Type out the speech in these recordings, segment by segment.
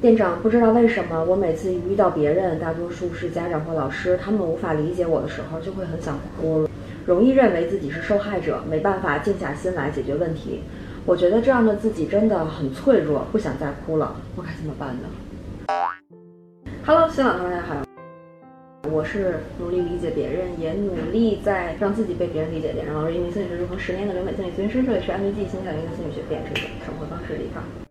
店长，不知道为什么，我每次一遇到别人，大多数是家长或老师，他们无法理解我的时候，就会很想哭，容易认为自己是受害者，没办法静下心来解决问题。我觉得这样的自己真的很脆弱，不想再哭了，我该怎么办呢？Hello，新老同学大家好，我是努力理解别人，也努力在让自己被别人理解点。然后，一名心理师如何十年的留美心理咨询师，这里是安慰剂心理学心理学变成一种生活方式的地方。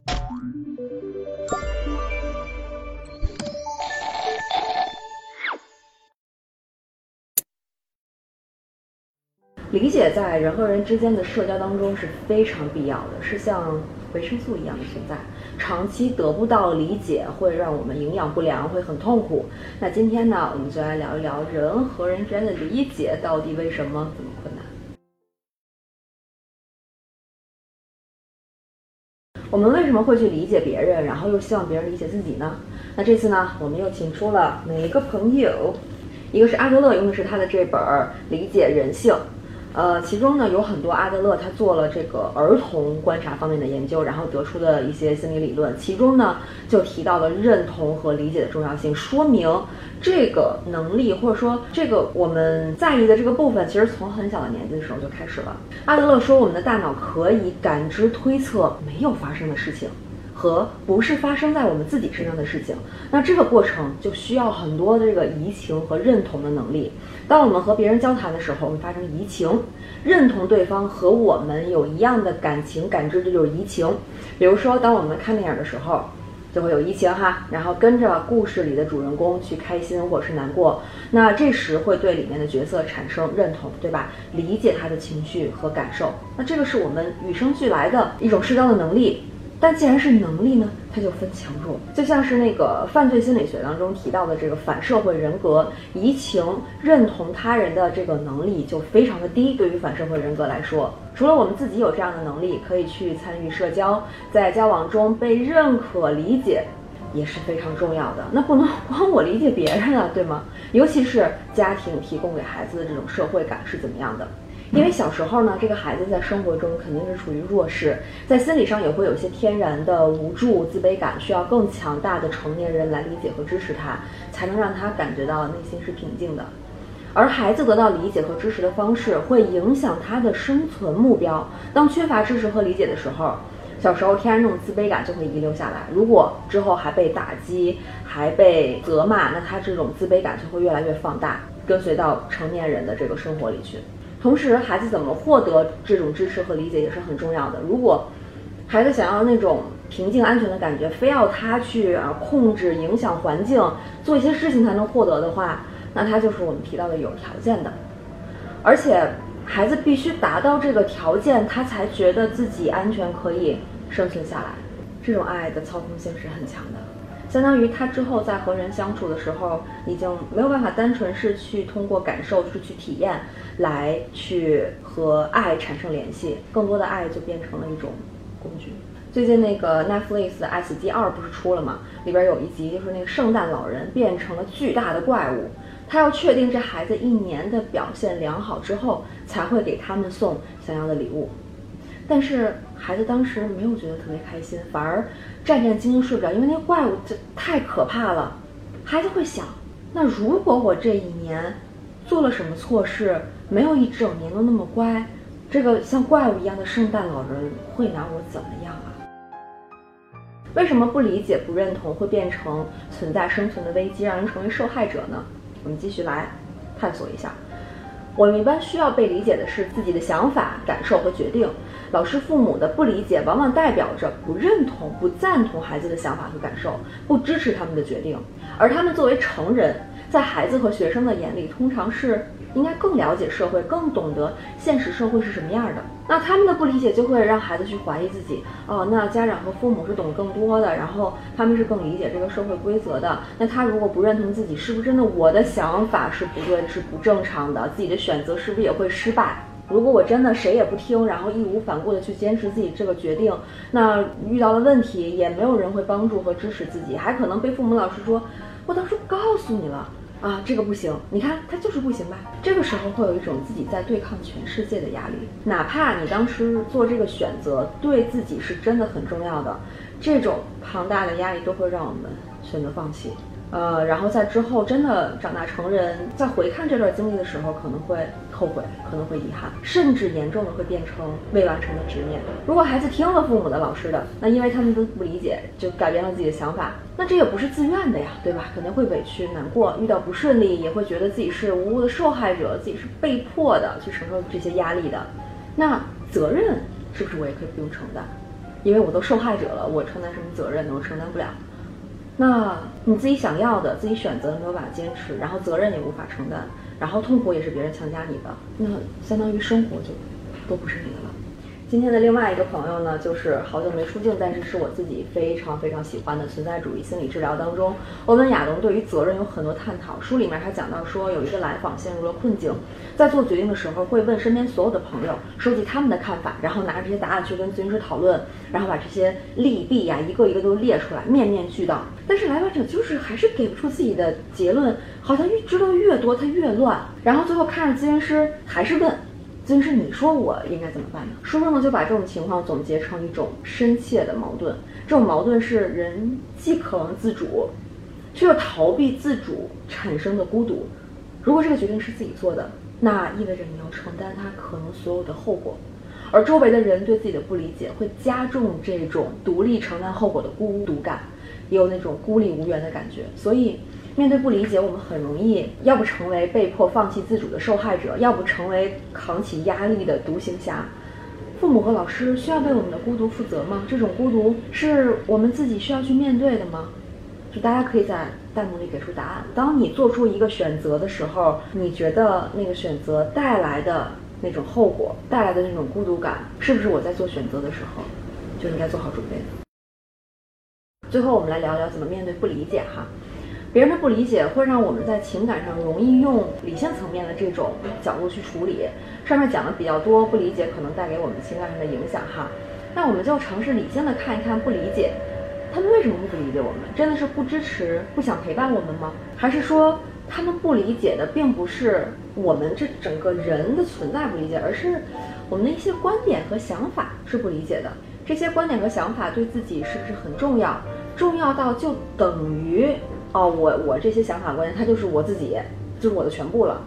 理解在人和人之间的社交当中是非常必要的，是像维生素一样的存在。长期得不到理解，会让我们营养不良，会很痛苦。那今天呢，我们就来聊一聊人和人之间的理解到底为什么这么困难。我们为什么会去理解别人，然后又希望别人理解自己呢？那这次呢，我们又请出了每一个朋友，一个是阿德勒，用的是他的这本《理解人性》。呃，其中呢有很多阿德勒他做了这个儿童观察方面的研究，然后得出的一些心理理论，其中呢就提到了认同和理解的重要性，说明这个能力或者说这个我们在意的这个部分，其实从很小的年纪的时候就开始了。阿德勒说，我们的大脑可以感知推测没有发生的事情。和不是发生在我们自己身上的事情，那这个过程就需要很多的这个移情和认同的能力。当我们和别人交谈的时候，会发生移情，认同对方和我们有一样的感情感知，这就是移情。比如说，当我们看电影的时候，就会有移情哈，然后跟着故事里的主人公去开心或者是难过，那这时会对里面的角色产生认同，对吧？理解他的情绪和感受，那这个是我们与生俱来的一种社交的能力。但既然是能力呢，它就分强弱，就像是那个犯罪心理学当中提到的这个反社会人格，移情认同他人的这个能力就非常的低。对于反社会人格来说，除了我们自己有这样的能力，可以去参与社交，在交往中被认可理解，也是非常重要的。那不能 光我理解别人啊，对吗？尤其是家庭提供给孩子的这种社会感是怎么样的？因为小时候呢，这个孩子在生活中肯定是处于弱势，在心理上也会有一些天然的无助、自卑感，需要更强大的成年人来理解和支持他，才能让他感觉到内心是平静的。而孩子得到理解和支持的方式，会影响他的生存目标。当缺乏支持和理解的时候，小时候天然这种自卑感就会遗留下来。如果之后还被打击、还被责骂，那他这种自卑感就会越来越放大，跟随到成年人的这个生活里去。同时，孩子怎么获得这种支持和理解也是很重要的。如果孩子想要那种平静、安全的感觉，非要他去啊控制、影响环境，做一些事情才能获得的话，那他就是我们提到的有条件的。而且，孩子必须达到这个条件，他才觉得自己安全，可以生存下来。这种爱的操控性是很强的。相当于他之后在和人相处的时候，已经没有办法单纯是去通过感受就是去体验，来去和爱产生联系，更多的爱就变成了一种工具。最近那个 Netflix 的《爱死机二》不是出了吗？里边有一集就是那个圣诞老人变成了巨大的怪物，他要确定这孩子一年的表现良好之后，才会给他们送想要的礼物。但是孩子当时没有觉得特别开心，反而战战兢兢睡不着，因为那怪物这太可怕了。孩子会想，那如果我这一年做了什么错事，没有一整年都那么乖，这个像怪物一样的圣诞老人会拿我怎么样啊？为什么不理解、不认同会变成存在生存的危机，让人成为受害者呢？我们继续来探索一下。我们一般需要被理解的是自己的想法、感受和决定。老师、父母的不理解，往往代表着不认同、不赞同孩子的想法和感受，不支持他们的决定。而他们作为成人，在孩子和学生的眼里，通常是。应该更了解社会，更懂得现实社会是什么样的。那他们的不理解就会让孩子去怀疑自己。哦，那家长和父母是懂更多的，然后他们是更理解这个社会规则的。那他如果不认同自己，是不是真的我的想法是不对的，是不正常的？自己的选择是不是也会失败？如果我真的谁也不听，然后义无反顾的去坚持自己这个决定，那遇到了问题也没有人会帮助和支持自己，还可能被父母老师说：“我当初告诉你了。”啊，这个不行，你看他就是不行吧？这个时候会有一种自己在对抗全世界的压力，哪怕你当时做这个选择对自己是真的很重要的，这种庞大的压力都会让我们选择放弃。呃，然后在之后真的长大成人，在回看这段经历的时候，可能会后悔，可能会遗憾，甚至严重的会变成未完成的执念。如果孩子听了父母的、老师的，那因为他们都不理解，就改变了自己的想法，那这也不是自愿的呀，对吧？肯定会委屈、难过，遇到不顺利也会觉得自己是无辜的受害者，自己是被迫的去承受这些压力的。那责任是不是我也可以不用承担？因为我都受害者了，我承担什么责任呢？我承担不了。那你自己想要的、自己选择的没有办法坚持，然后责任也无法承担，然后痛苦也是别人强加你的，那相当于生活就都不是你的了。今天的另外一个朋友呢，就是好久没出镜，但是是我自己非常非常喜欢的存在主义心理治疗当中，欧文亚龙对于责任有很多探讨。书里面还讲到说，有一个来访陷入了困境，在做决定的时候会问身边所有的朋友，收集他们的看法，然后拿着这些答案去跟咨询师讨论，然后把这些利弊呀一个一个都列出来，面面俱到。但是来访者就是还是给不出自己的结论，好像越知道越多，他越乱，然后最后看着咨询师还是问。咨询你说我应该怎么办呢？书中呢就把这种情况总结成一种深切的矛盾。这种矛盾是人既渴望自主，却又逃避自主产生的孤独。如果这个决定是自己做的，那意味着你要承担它可能所有的后果，而周围的人对自己的不理解会加重这种独立承担后果的孤独感，也有那种孤立无援的感觉。所以。面对不理解，我们很容易要不成为被迫放弃自主的受害者，要不成为扛起压力的独行侠。父母和老师需要为我们的孤独负责吗？这种孤独是我们自己需要去面对的吗？就大家可以在弹幕里给出答案。当你做出一个选择的时候，你觉得那个选择带来的那种后果，带来的那种孤独感，是不是我在做选择的时候就应该做好准备的？最后，我们来聊聊怎么面对不理解哈。别人的不理解会让我们在情感上容易用理性层面的这种角度去处理。上面讲的比较多，不理解可能带给我们情感上的影响哈。那我们就尝试理性的看一看不理解，他们为什么会不理解我们？真的是不支持、不想陪伴我们吗？还是说他们不理解的并不是我们这整个人的存在不理解，而是我们的一些观点和想法是不理解的？这些观点和想法对自己是不是很重要？重要到就等于？哦，我我这些想法观念，它就是我自己，就是我的全部了，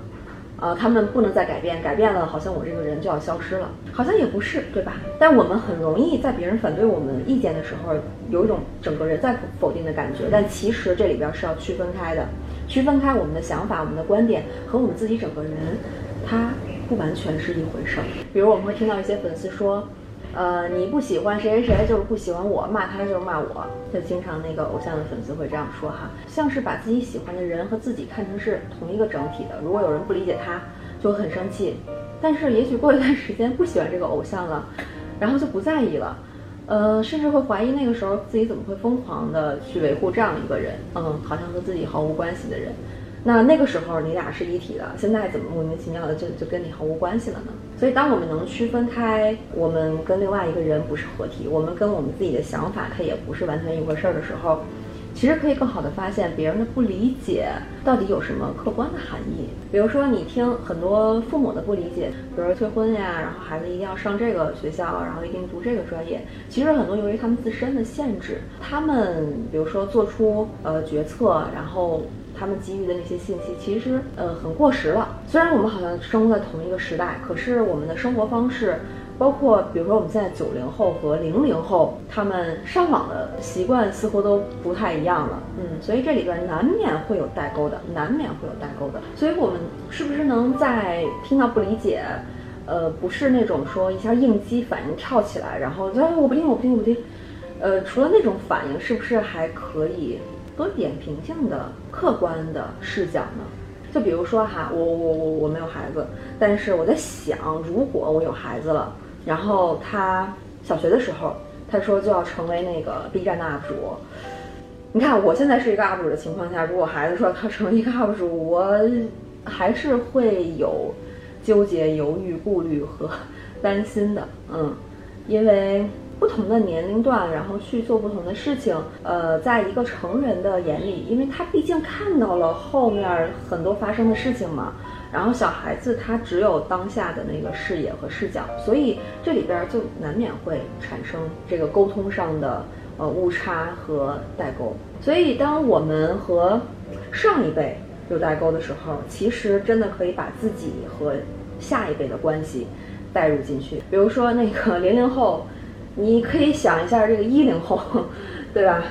啊，他们不能再改变，改变了，好像我这个人就要消失了，好像也不是，对吧？但我们很容易在别人反对我们意见的时候，有一种整个人在否定的感觉，但其实这里边是要区分开的，区分开我们的想法、我们的观点和我们自己整个人，它不完全是一回事儿。比如我们会听到一些粉丝说。呃，你不喜欢谁谁谁，就是不喜欢我，骂他就是骂我，就经常那个偶像的粉丝会这样说哈，像是把自己喜欢的人和自己看成是同一个整体的。如果有人不理解他，就很生气，但是也许过一段时间不喜欢这个偶像了，然后就不在意了，呃，甚至会怀疑那个时候自己怎么会疯狂的去维护这样一个人，嗯，好像和自己毫无关系的人。那那个时候你俩是一体的，现在怎么莫名其妙的就就跟你毫无关系了呢？所以当我们能区分开，我们跟另外一个人不是合体，我们跟我们自己的想法它也不是完全一回事儿的时候，其实可以更好的发现别人的不理解到底有什么客观的含义。比如说你听很多父母的不理解，比如说催婚呀，然后孩子一定要上这个学校，然后一定读这个专业，其实很多由于他们自身的限制，他们比如说做出呃决策，然后。他们给予的那些信息，其实呃很过时了。虽然我们好像生活在同一个时代，可是我们的生活方式，包括比如说我们现在九零后和零零后，他们上网的习惯似乎都不太一样了。嗯，所以这里边难免会有代沟的，难免会有代沟的。所以我们是不是能在听到不理解，呃，不是那种说一下应激反应跳起来，然后哎我不听我不听我不听，呃，除了那种反应，是不是还可以？多一点平性的、客观的视角呢？就比如说哈，我我我我没有孩子，但是我在想，如果我有孩子了，然后他小学的时候，他说就要成为那个 B 站的 UP 主。你看，我现在是一个 UP 主的情况下，如果孩子说他成为一个 UP 主，我还是会有纠结、犹豫、顾虑和 担心的。嗯，因为。不同的年龄段，然后去做不同的事情，呃，在一个成人的眼里，因为他毕竟看到了后面很多发生的事情嘛，然后小孩子他只有当下的那个视野和视角，所以这里边就难免会产生这个沟通上的呃误差和代沟。所以，当我们和上一辈有代沟的时候，其实真的可以把自己和下一辈的关系带入进去。比如说那个零零后，你可以想一下这个一零后，对吧？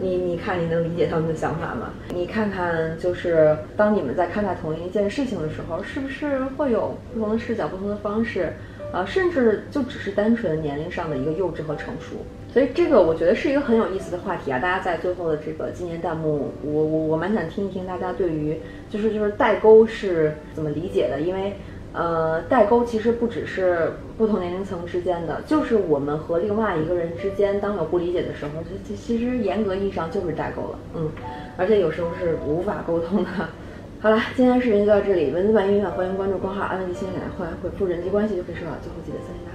你你看你能理解他们的想法吗？你看看，就是当你们在看待同一件事情的时候，是不是会有不同的视角、不同的方式？啊，甚至就只是单纯年龄上的一个幼稚和成熟。所以这个我觉得是一个很有意思的话题啊！大家在最后的这个今年弹幕，我我我蛮想听一听大家对于就是就是代沟是怎么理解的，因为。呃，代沟其实不只是不同年龄层之间的，就是我们和另外一个人之间，当有不理解的时候，这其实严格意义上就是代沟了。嗯，而且有时候是无法沟通的。好了，今天视频就到这里，文字版音乐欢迎关注公号安文迪心理，后来回复人际关系就可以收到最后记得三连。